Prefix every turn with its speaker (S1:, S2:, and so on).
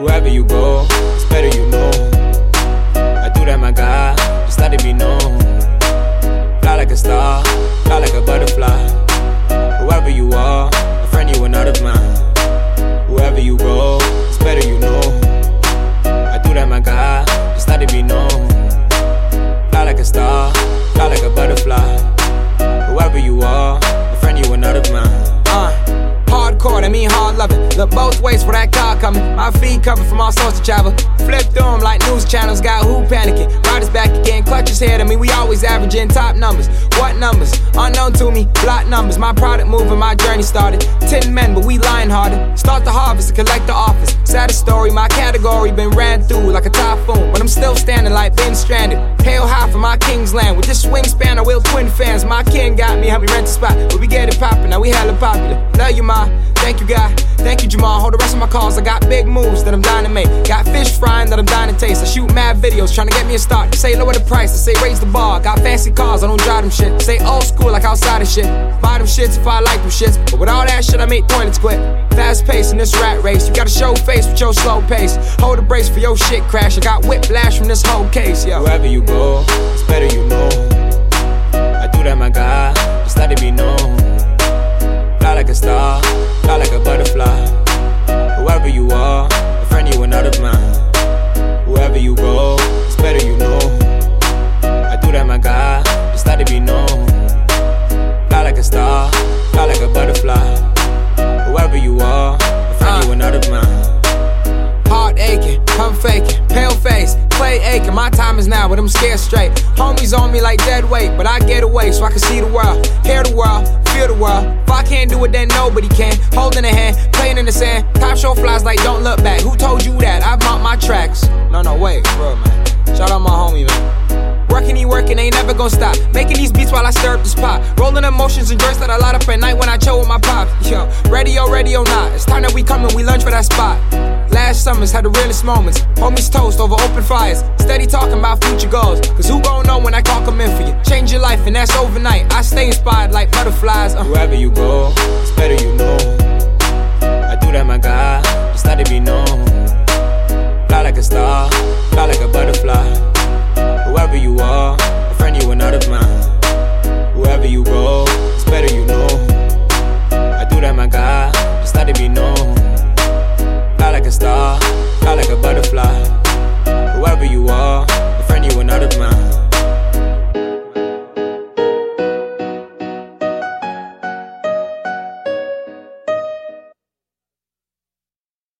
S1: Wherever you go, it's better you know. I do that, my guy, just letting me know. Fly like a star, fly like a butterfly. Whoever you are, a friend you are not of mine. Wherever you go, it's better you know. I do that, my guy, just letting me know. Fly like a star, fly like a butterfly. Whoever you are, a friend you are not of mine.
S2: Uh, hardcore, I mean hard loving. Look both ways for that coming. My feet covered from all sorts of travel. Flip through them like news channels, got who panicking. Riders back again, clutches head. I mean, we always averaging top numbers. What numbers? Unknown to me, block numbers. My product moving, my journey started. Ten men, but we lying harder. Start the harvest and collect the office. Saddest story, my category been ran through like a typhoon. But I'm still standing like been stranded. Hail high for my king's land. With this wingspan, I will twin fans. My king got me, help me rent a spot. But we get it poppin', now we hella popular. Love you, ma. Thank you, God. Thank you, Jamal. Hold the rest of my calls. I got big moves that I'm dying to make. Got fish frying that I'm dying to taste. I shoot mad videos trying to get me a start. They say lower the price. I say raise the bar. Got fancy cars. I don't drive them shit. Say old school like outside of shit. Buy them shits if I like them shits. But with all that shit, I make toilets quick. Fast pace in this rat race. You gotta show face with your slow pace. Hold the brace for your shit crash. I got whiplash from this whole case, yo.
S1: Wherever you go, it's better you know. I do that, my God, just let it be known. Fly like a star, fly like a butterfly. Whoever you are, a friend you not of mine. Wherever you go, it's better you know. I do that, my God, just let it be known. Fly like a star, fly like a butterfly. Whoever you are, a friend you uh. are not of mine.
S2: Heart aching, I'm faking, pale face, clay aching. My time is now, but I'm scared straight. Homies on me like dead weight, but I get away so I can see the world, hear the world, feel the world. If I can't do it, then nobody can. Holding a hand, playing in the sand. Top show flies like don't look back. Who told you that? I mount my tracks. No, no, wait, bro, man. Shout out my homie, man. Working, he working, ain't never gonna stop. Making these beats while I stir up the spot. Rolling emotions and joints that I light up at night when I chill with my pop. Yo, ready or ready or not, it's time that we come and we lunch for that spot. Last summers had the realest moments. Homies toast over open fires. Steady talking about future goals. Cause who gon' know when I call come in for you? Change your life and that's overnight. I stay inspired like butterflies. Uh.
S1: Wherever you go, it's better you know. I do that, my God, just let it be known.